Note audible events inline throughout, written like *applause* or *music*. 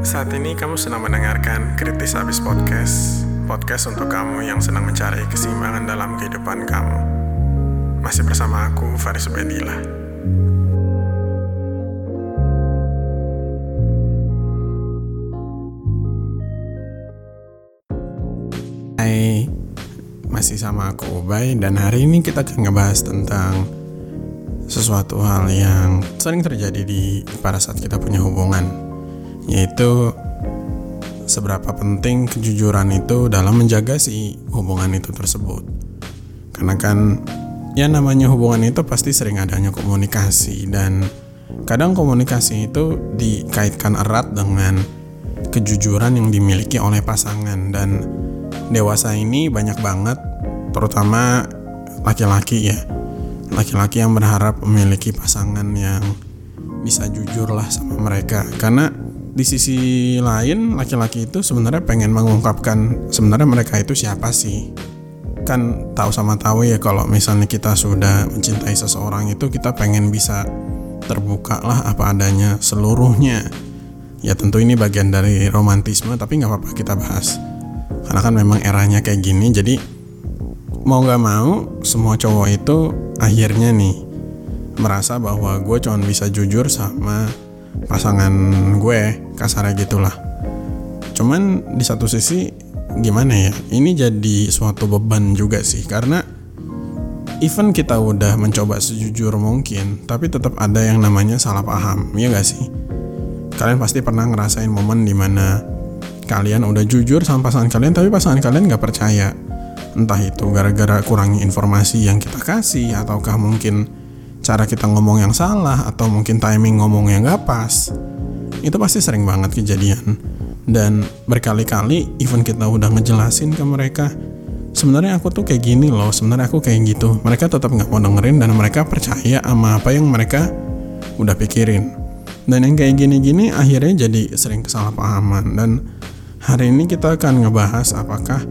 Saat ini kamu sedang mendengarkan Kritis Habis Podcast Podcast untuk kamu yang sedang mencari keseimbangan dalam kehidupan kamu. Masih bersama aku, Faris Ubedillah. Hai, masih sama aku Ubay Dan hari ini kita akan ngebahas tentang sesuatu hal yang sering terjadi di pada saat kita punya hubungan yaitu seberapa penting kejujuran itu dalam menjaga si hubungan itu tersebut. Karena kan ya namanya hubungan itu pasti sering adanya komunikasi dan kadang komunikasi itu dikaitkan erat dengan kejujuran yang dimiliki oleh pasangan dan dewasa ini banyak banget terutama laki-laki ya. Laki-laki yang berharap memiliki pasangan yang bisa jujur lah sama mereka. Karena di sisi lain laki-laki itu sebenarnya pengen mengungkapkan sebenarnya mereka itu siapa sih? Kan tahu sama tahu ya kalau misalnya kita sudah mencintai seseorang itu kita pengen bisa terbuka lah apa adanya seluruhnya. Ya tentu ini bagian dari romantisme tapi nggak apa-apa kita bahas. Karena kan memang eranya kayak gini jadi mau nggak mau semua cowok itu akhirnya nih merasa bahwa gue cuma bisa jujur sama pasangan gue kasarnya gitulah. Cuman di satu sisi gimana ya ini jadi suatu beban juga sih. Karena even kita udah mencoba sejujur mungkin tapi tetap ada yang namanya salah paham ya gak sih? Kalian pasti pernah ngerasain momen di mana kalian udah jujur sama pasangan kalian tapi pasangan kalian gak percaya. Entah itu gara-gara kurangi informasi yang kita kasih ataukah mungkin cara kita ngomong yang salah atau mungkin timing ngomong yang gak pas itu pasti sering banget kejadian. Dan berkali-kali even kita udah ngejelasin ke mereka sebenarnya aku tuh kayak gini loh sebenarnya aku kayak gitu. Mereka tetap nggak mau dengerin dan mereka percaya sama apa yang mereka udah pikirin. Dan yang kayak gini-gini akhirnya jadi sering kesalahpahaman. Dan hari ini kita akan ngebahas apakah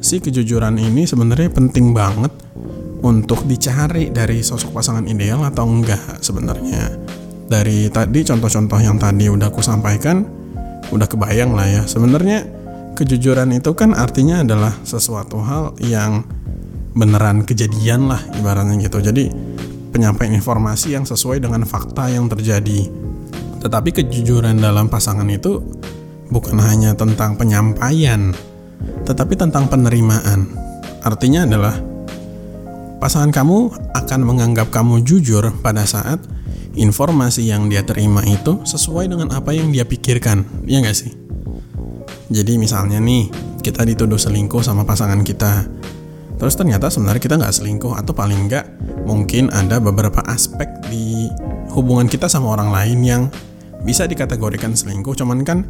si kejujuran ini sebenarnya penting banget untuk dicari dari sosok pasangan ideal atau enggak sebenarnya. Dari tadi contoh-contoh yang tadi udah aku sampaikan, udah kebayang lah ya. Sebenarnya kejujuran itu kan artinya adalah sesuatu hal yang beneran kejadian lah ibaratnya gitu. Jadi penyampaian informasi yang sesuai dengan fakta yang terjadi. Tetapi kejujuran dalam pasangan itu bukan hanya tentang penyampaian, tetapi tentang penerimaan. Artinya adalah pasangan kamu akan menganggap kamu jujur pada saat informasi yang dia terima itu sesuai dengan apa yang dia pikirkan, ya nggak sih? Jadi misalnya nih, kita dituduh selingkuh sama pasangan kita. Terus ternyata sebenarnya kita nggak selingkuh atau paling nggak mungkin ada beberapa aspek di hubungan kita sama orang lain yang bisa dikategorikan selingkuh. Cuman kan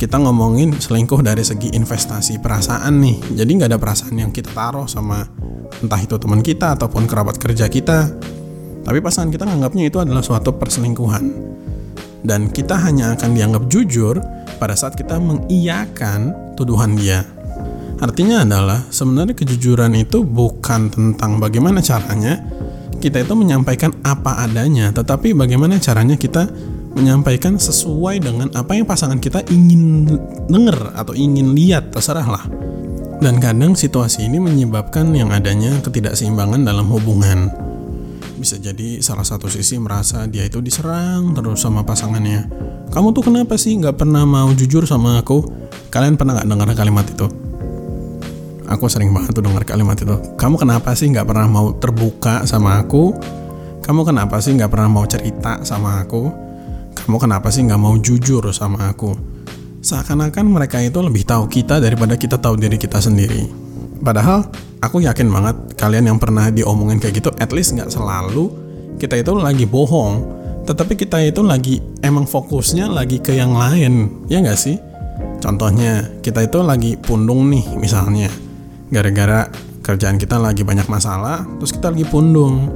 kita ngomongin selingkuh dari segi investasi perasaan nih. Jadi nggak ada perasaan yang kita taruh sama entah itu teman kita ataupun kerabat kerja kita. Tapi pasangan kita nganggapnya itu adalah suatu perselingkuhan. Dan kita hanya akan dianggap jujur pada saat kita mengiyakan tuduhan dia. Artinya adalah sebenarnya kejujuran itu bukan tentang bagaimana caranya kita itu menyampaikan apa adanya, tetapi bagaimana caranya kita menyampaikan sesuai dengan apa yang pasangan kita ingin denger atau ingin lihat, terserah lah. Dan kadang situasi ini menyebabkan yang adanya ketidakseimbangan dalam hubungan. Bisa jadi salah satu sisi merasa dia itu diserang terus sama pasangannya. Kamu tuh kenapa sih nggak pernah mau jujur sama aku? Kalian pernah nggak dengar kalimat itu? Aku sering banget tuh dengar kalimat itu. Kamu kenapa sih nggak pernah mau terbuka sama aku? Kamu kenapa sih nggak pernah mau cerita sama aku? Kamu kenapa sih nggak mau jujur sama aku? Seakan-akan mereka itu lebih tahu kita daripada kita tahu diri kita sendiri. Padahal aku yakin banget kalian yang pernah diomongin kayak gitu, at least nggak selalu kita itu lagi bohong, tetapi kita itu lagi emang fokusnya lagi ke yang lain, ya nggak sih? Contohnya kita itu lagi pundung nih misalnya, gara-gara kerjaan kita lagi banyak masalah, terus kita lagi pundung.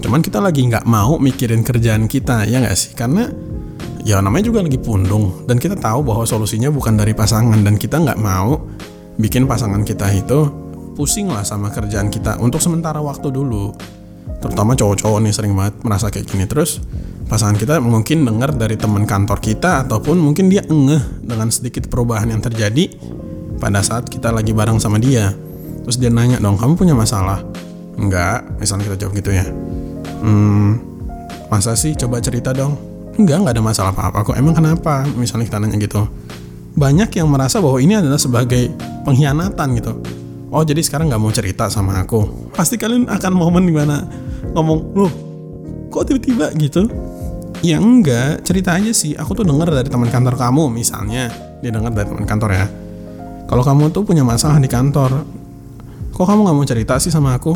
Cuman kita lagi nggak mau mikirin kerjaan kita, ya nggak sih? Karena ya namanya juga lagi pundung. Dan kita tahu bahwa solusinya bukan dari pasangan. Dan kita nggak mau bikin pasangan kita itu pusing lah sama kerjaan kita untuk sementara waktu dulu. Terutama cowok-cowok nih sering banget merasa kayak gini. Terus pasangan kita mungkin dengar dari teman kantor kita ataupun mungkin dia ngeh dengan sedikit perubahan yang terjadi pada saat kita lagi bareng sama dia. Terus dia nanya dong kamu punya masalah? Enggak misalnya kita jawab gitu ya. Hmm masa sih? Coba cerita dong enggak enggak ada masalah apa-apa kok. Emang kenapa? Misalnya kita nanya gitu. Banyak yang merasa bahwa ini adalah sebagai pengkhianatan gitu. Oh jadi sekarang nggak mau cerita sama aku. Pasti kalian akan momen di mana ngomong loh kok tiba-tiba? gitu. Ya enggak cerita aja sih. Aku tuh dengar dari teman kantor kamu misalnya. Dia dengar dari teman kantor ya. Kalau kamu tuh punya masalah di kantor kok kamu nggak mau cerita sih sama aku?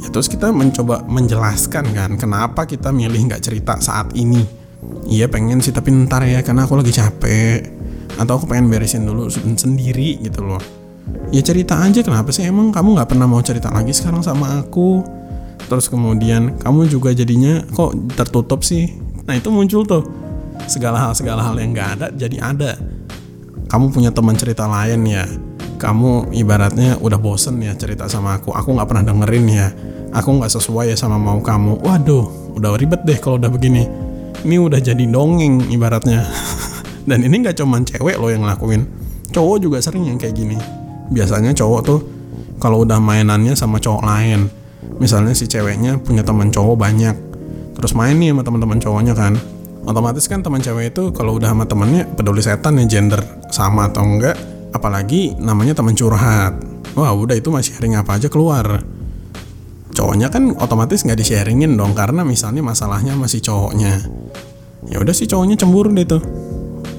Ya terus kita mencoba menjelaskan kan kenapa kita milih nggak cerita saat ini iya pengen sih tapi ntar ya karena aku lagi capek atau aku pengen beresin dulu sendiri gitu loh ya cerita aja kenapa sih emang kamu nggak pernah mau cerita lagi sekarang sama aku terus kemudian kamu juga jadinya kok tertutup sih Nah itu muncul tuh segala hal segala hal yang nggak ada jadi ada. Kamu punya teman cerita lain ya. Kamu ibaratnya udah bosen ya cerita sama aku. Aku nggak pernah dengerin ya. Aku nggak sesuai ya sama mau kamu. Waduh, udah ribet deh kalau udah begini. Ini udah jadi dongeng ibaratnya. *laughs* Dan ini nggak cuman cewek loh yang ngelakuin. Cowok juga sering yang kayak gini. Biasanya cowok tuh kalau udah mainannya sama cowok lain. Misalnya si ceweknya punya teman cowok banyak terus main nih sama teman-teman cowoknya kan otomatis kan teman cewek itu kalau udah sama temennya peduli setan ya gender sama atau enggak apalagi namanya teman curhat wah udah itu masih sharing apa aja keluar cowoknya kan otomatis nggak di sharingin dong karena misalnya masalahnya masih cowoknya. Ya udah si cowoknya cemburu deh tuh.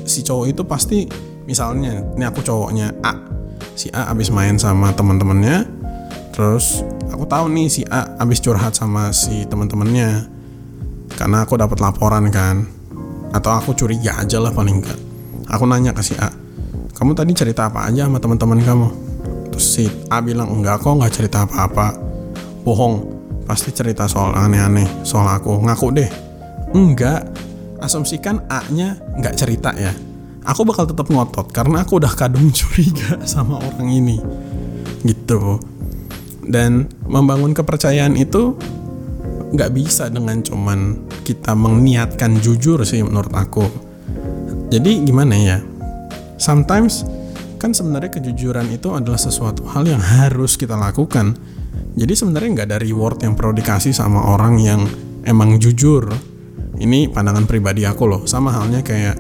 Si cowok itu pasti misalnya ini aku cowoknya A si A abis main sama teman-temannya terus aku tahu nih si A abis curhat sama si teman-temannya karena aku dapat laporan kan atau aku curiga aja lah paling enggak aku nanya ke si A kamu tadi cerita apa aja sama teman-teman kamu? Terus si A bilang enggak kok nggak cerita apa-apa bohong. Pasti cerita soal aneh-aneh soal aku. Ngaku deh. Enggak. Asumsikan A nya nggak cerita ya. Aku bakal tetap ngotot karena aku udah kadung *laughs* curiga sama orang ini. Gitu. Dan membangun kepercayaan itu nggak bisa dengan cuman kita meniatkan jujur sih menurut aku. Jadi gimana ya? Sometimes kan sebenarnya kejujuran itu adalah sesuatu hal yang harus kita lakukan jadi sebenarnya nggak ada reward yang perlu dikasih sama orang yang emang jujur ini pandangan pribadi aku loh sama halnya kayak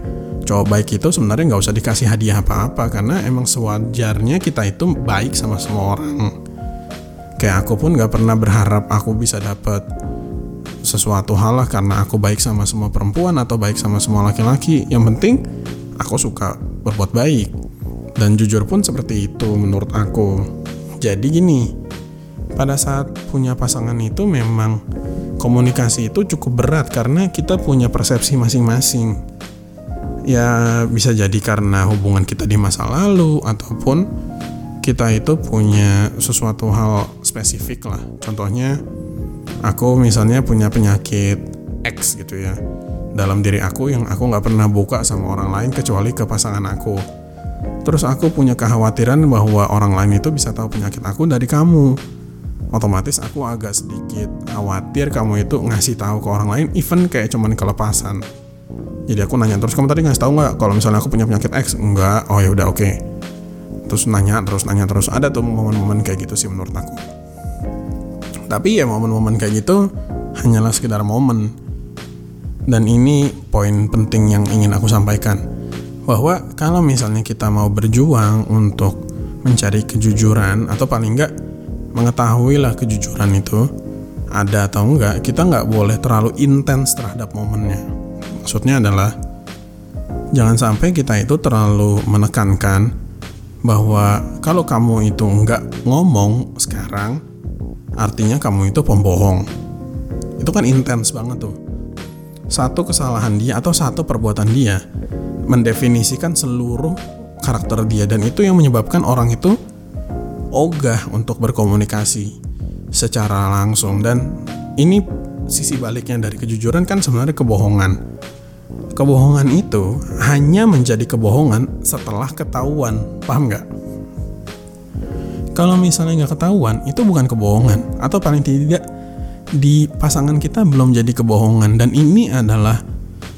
cowok baik itu sebenarnya nggak usah dikasih hadiah apa-apa karena emang sewajarnya kita itu baik sama semua orang kayak aku pun nggak pernah berharap aku bisa dapat sesuatu hal lah karena aku baik sama semua perempuan atau baik sama semua laki-laki. Yang penting aku suka berbuat baik. Dan jujur pun seperti itu menurut aku. Jadi gini, pada saat punya pasangan itu memang komunikasi itu cukup berat karena kita punya persepsi masing-masing. Ya bisa jadi karena hubungan kita di masa lalu ataupun kita itu punya sesuatu hal spesifik lah. Contohnya aku misalnya punya penyakit X gitu ya dalam diri aku yang aku nggak pernah buka sama orang lain kecuali ke pasangan aku. Terus aku punya kekhawatiran bahwa orang lain itu bisa tahu penyakit aku dari kamu. Otomatis aku agak sedikit khawatir kamu itu ngasih tahu ke orang lain, even kayak cuman kelepasan. Jadi aku nanya terus kamu tadi ngasih tahu nggak kalau misalnya aku punya penyakit X? Enggak. Oh ya udah oke. Okay. Terus nanya terus nanya terus ada tuh momen-momen kayak gitu sih menurut aku tapi ya momen-momen kayak gitu hanyalah sekedar momen dan ini poin penting yang ingin aku sampaikan bahwa kalau misalnya kita mau berjuang untuk mencari kejujuran atau paling enggak mengetahui lah kejujuran itu ada atau enggak kita nggak boleh terlalu intens terhadap momennya maksudnya adalah jangan sampai kita itu terlalu menekankan bahwa kalau kamu itu nggak ngomong sekarang artinya kamu itu pembohong. Itu kan intens banget tuh. Satu kesalahan dia atau satu perbuatan dia mendefinisikan seluruh karakter dia dan itu yang menyebabkan orang itu ogah untuk berkomunikasi secara langsung dan ini sisi baliknya dari kejujuran kan sebenarnya kebohongan. Kebohongan itu hanya menjadi kebohongan setelah ketahuan, paham nggak? Kalau misalnya nggak ketahuan, itu bukan kebohongan. Atau paling tidak, di pasangan kita belum jadi kebohongan dan ini adalah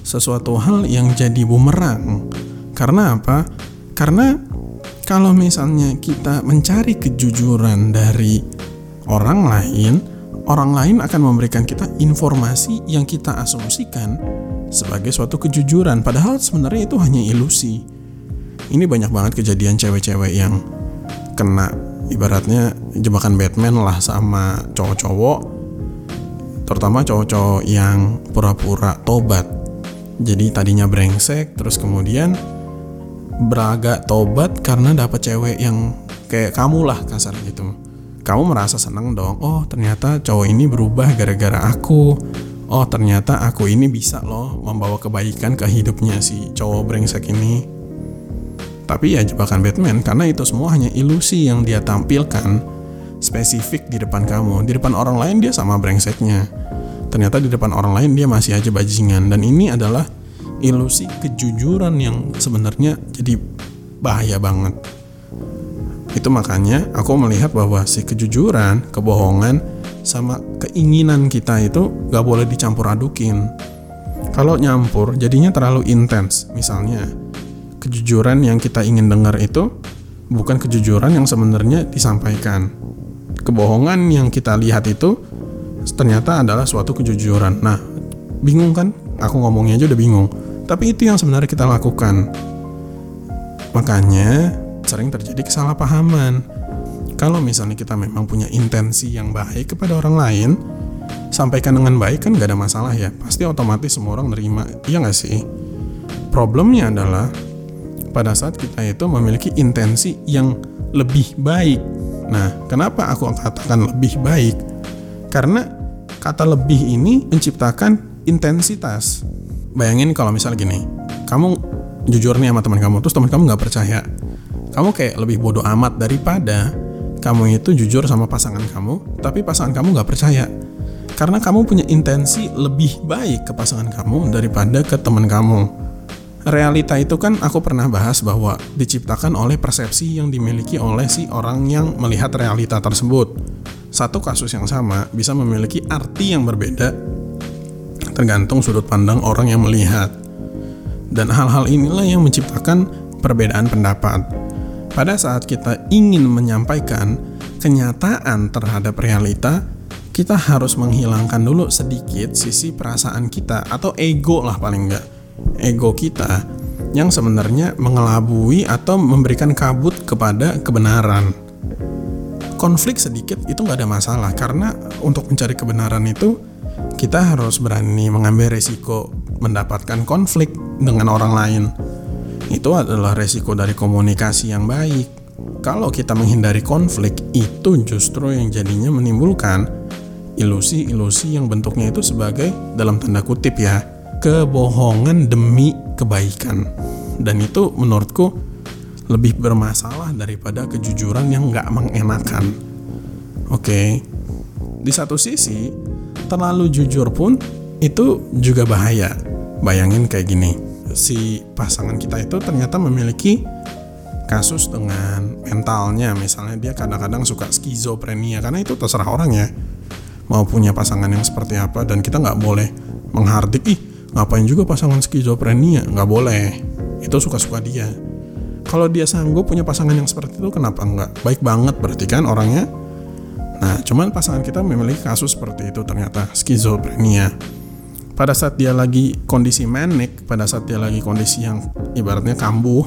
sesuatu hal yang jadi bumerang. Karena apa? Karena kalau misalnya kita mencari kejujuran dari orang lain, orang lain akan memberikan kita informasi yang kita asumsikan sebagai suatu kejujuran padahal sebenarnya itu hanya ilusi. Ini banyak banget kejadian cewek-cewek yang kena ibaratnya jebakan Batman lah sama cowok-cowok terutama cowok-cowok yang pura-pura tobat jadi tadinya brengsek terus kemudian beragak tobat karena dapat cewek yang kayak kamu lah kasar gitu. Kamu merasa seneng dong oh ternyata cowok ini berubah gara-gara aku. Oh ternyata aku ini bisa loh membawa kebaikan ke hidupnya si cowok brengsek ini. Tapi ya jebakan Batman karena itu semua hanya ilusi yang dia tampilkan spesifik di depan kamu. Di depan orang lain dia sama brengseknya. Ternyata di depan orang lain dia masih aja bajingan. Dan ini adalah ilusi kejujuran yang sebenarnya jadi bahaya banget itu makanya aku melihat bahwa si kejujuran, kebohongan, sama keinginan kita itu gak boleh dicampur adukin. Kalau nyampur jadinya terlalu intens. Misalnya, kejujuran yang kita ingin dengar itu bukan kejujuran yang sebenarnya disampaikan. Kebohongan yang kita lihat itu ternyata adalah suatu kejujuran. Nah, bingung kan? Aku ngomongnya aja udah bingung. Tapi itu yang sebenarnya kita lakukan. Makanya sering terjadi kesalahpahaman. Kalau misalnya kita memang punya intensi yang baik kepada orang lain, sampaikan dengan baik kan gak ada masalah ya. Pasti otomatis semua orang nerima, iya gak sih? Problemnya adalah pada saat kita itu memiliki intensi yang lebih baik. Nah, kenapa aku katakan lebih baik? Karena kata lebih ini menciptakan intensitas. Bayangin kalau misalnya gini, kamu jujur nih sama teman kamu, terus teman kamu nggak percaya, kamu kayak lebih bodoh amat daripada kamu itu jujur sama pasangan kamu, tapi pasangan kamu gak percaya. Karena kamu punya intensi lebih baik ke pasangan kamu daripada ke teman kamu. Realita itu kan aku pernah bahas bahwa diciptakan oleh persepsi yang dimiliki oleh si orang yang melihat realita tersebut. Satu kasus yang sama bisa memiliki arti yang berbeda tergantung sudut pandang orang yang melihat. Dan hal-hal inilah yang menciptakan perbedaan pendapat pada saat kita ingin menyampaikan kenyataan terhadap realita, kita harus menghilangkan dulu sedikit sisi perasaan kita atau ego lah paling enggak. Ego kita yang sebenarnya mengelabui atau memberikan kabut kepada kebenaran. Konflik sedikit itu nggak ada masalah karena untuk mencari kebenaran itu kita harus berani mengambil resiko mendapatkan konflik dengan orang lain itu adalah resiko dari komunikasi yang baik. Kalau kita menghindari konflik, itu justru yang jadinya menimbulkan ilusi-ilusi yang bentuknya itu sebagai dalam tanda kutip ya, kebohongan demi kebaikan. Dan itu menurutku lebih bermasalah daripada kejujuran yang nggak mengenakan. Oke, di satu sisi terlalu jujur pun itu juga bahaya. Bayangin kayak gini, si pasangan kita itu ternyata memiliki kasus dengan mentalnya. Misalnya dia kadang-kadang suka skizofrenia karena itu terserah orang ya mau punya pasangan yang seperti apa. Dan kita nggak boleh menghardik ih ngapain juga pasangan skizofrenia? Nggak boleh. Itu suka-suka dia. Kalau dia sanggup punya pasangan yang seperti itu kenapa nggak? Baik banget berarti kan orangnya nah cuman pasangan kita memiliki kasus seperti itu ternyata skizofrenia pada saat dia lagi kondisi manic, pada saat dia lagi kondisi yang ibaratnya kambuh,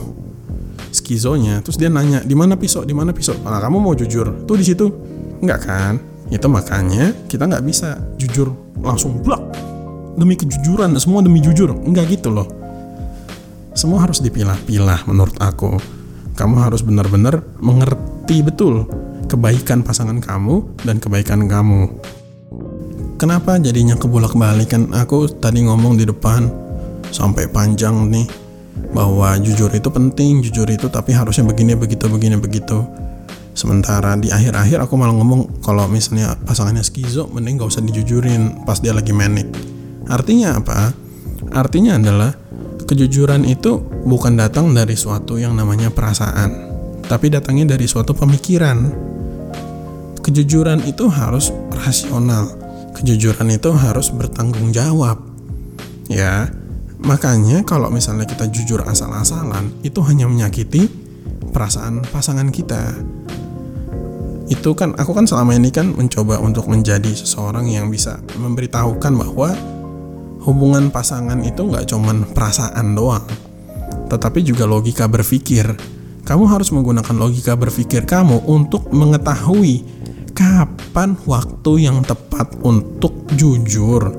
skizonya, terus dia nanya di mana pisau, di mana pisau. Nah, kamu mau jujur? Tuh di situ, enggak kan? Itu makanya kita nggak bisa jujur langsung blok demi kejujuran, semua demi jujur, enggak gitu loh. Semua harus dipilah-pilah menurut aku. Kamu harus benar-benar mengerti betul kebaikan pasangan kamu dan kebaikan kamu. Kenapa jadinya kebulak balik kan aku tadi ngomong di depan sampai panjang nih bahwa jujur itu penting jujur itu tapi harusnya begini begitu begini begitu. Sementara di akhir-akhir aku malah ngomong kalau misalnya pasangannya skizo mending gak usah dijujurin pas dia lagi manic. Artinya apa? Artinya adalah kejujuran itu bukan datang dari suatu yang namanya perasaan tapi datangnya dari suatu pemikiran kejujuran itu harus rasional kejujuran itu harus bertanggung jawab. Ya, makanya kalau misalnya kita jujur asal-asalan, itu hanya menyakiti perasaan pasangan kita. Itu kan aku kan selama ini kan mencoba untuk menjadi seseorang yang bisa memberitahukan bahwa hubungan pasangan itu nggak cuman perasaan doang, tetapi juga logika berpikir. Kamu harus menggunakan logika berpikir kamu untuk mengetahui kapan waktu yang tepat untuk jujur.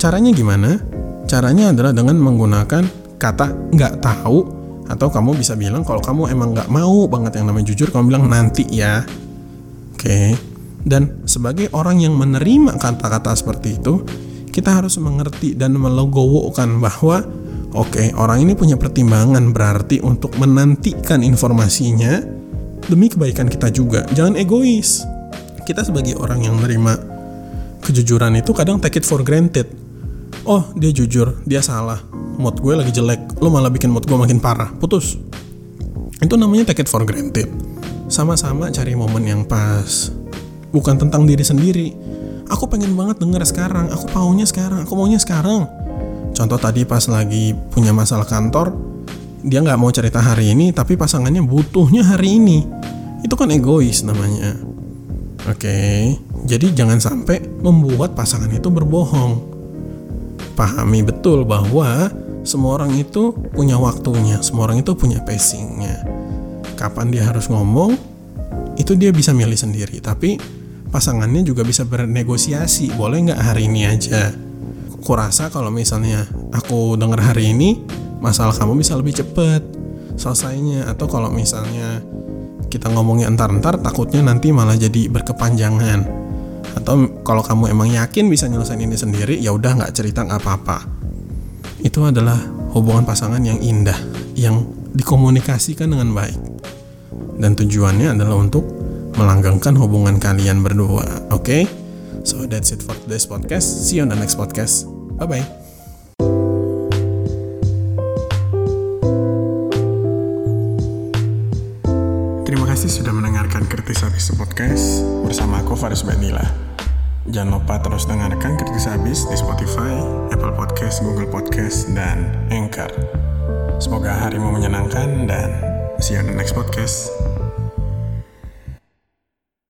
Caranya gimana? Caranya adalah dengan menggunakan kata nggak tahu atau kamu bisa bilang kalau kamu emang nggak mau banget yang namanya jujur, kamu bilang nanti ya. Oke. Dan sebagai orang yang menerima kata-kata seperti itu, kita harus mengerti dan melegowokan bahwa oke, orang ini punya pertimbangan berarti untuk menantikan informasinya demi kebaikan kita juga. Jangan egois. Kita sebagai orang yang menerima kejujuran itu kadang take it for granted. Oh, dia jujur, dia salah. Mood gue lagi jelek, lo malah bikin mood gue makin parah. Putus. Itu namanya take it for granted. Sama-sama cari momen yang pas. Bukan tentang diri sendiri. Aku pengen banget denger sekarang, aku maunya sekarang, aku maunya sekarang. Contoh tadi pas lagi punya masalah kantor, dia nggak mau cerita hari ini tapi pasangannya butuhnya hari ini itu kan egois namanya. Oke jadi jangan sampai membuat pasangan itu berbohong. Pahami betul bahwa semua orang itu punya waktunya semua orang itu punya pacingnya kapan dia harus ngomong itu dia bisa milih sendiri. Tapi pasangannya juga bisa bernegosiasi boleh nggak hari ini aja? Kurasa kalau misalnya aku dengar hari ini masalah kamu bisa lebih cepat selesainya. Atau kalau misalnya kita ngomongnya entar-entar takutnya nanti malah jadi berkepanjangan. Atau kalau kamu emang yakin bisa nyelesain ini sendiri ya udah nggak cerita nggak apa-apa. Itu adalah hubungan pasangan yang indah yang dikomunikasikan dengan baik. Dan tujuannya adalah untuk melanggengkan hubungan kalian berdua oke? Okay? so that's it for today's podcast. See you on the next podcast. Bye bye kasih sudah mendengarkan Kritis Habis Podcast bersama aku Faris Badila. Jangan lupa terus dengarkan Kritis Habis di Spotify, Apple Podcast, Google Podcast, dan Anchor. Semoga harimu menyenangkan dan see you on the next podcast.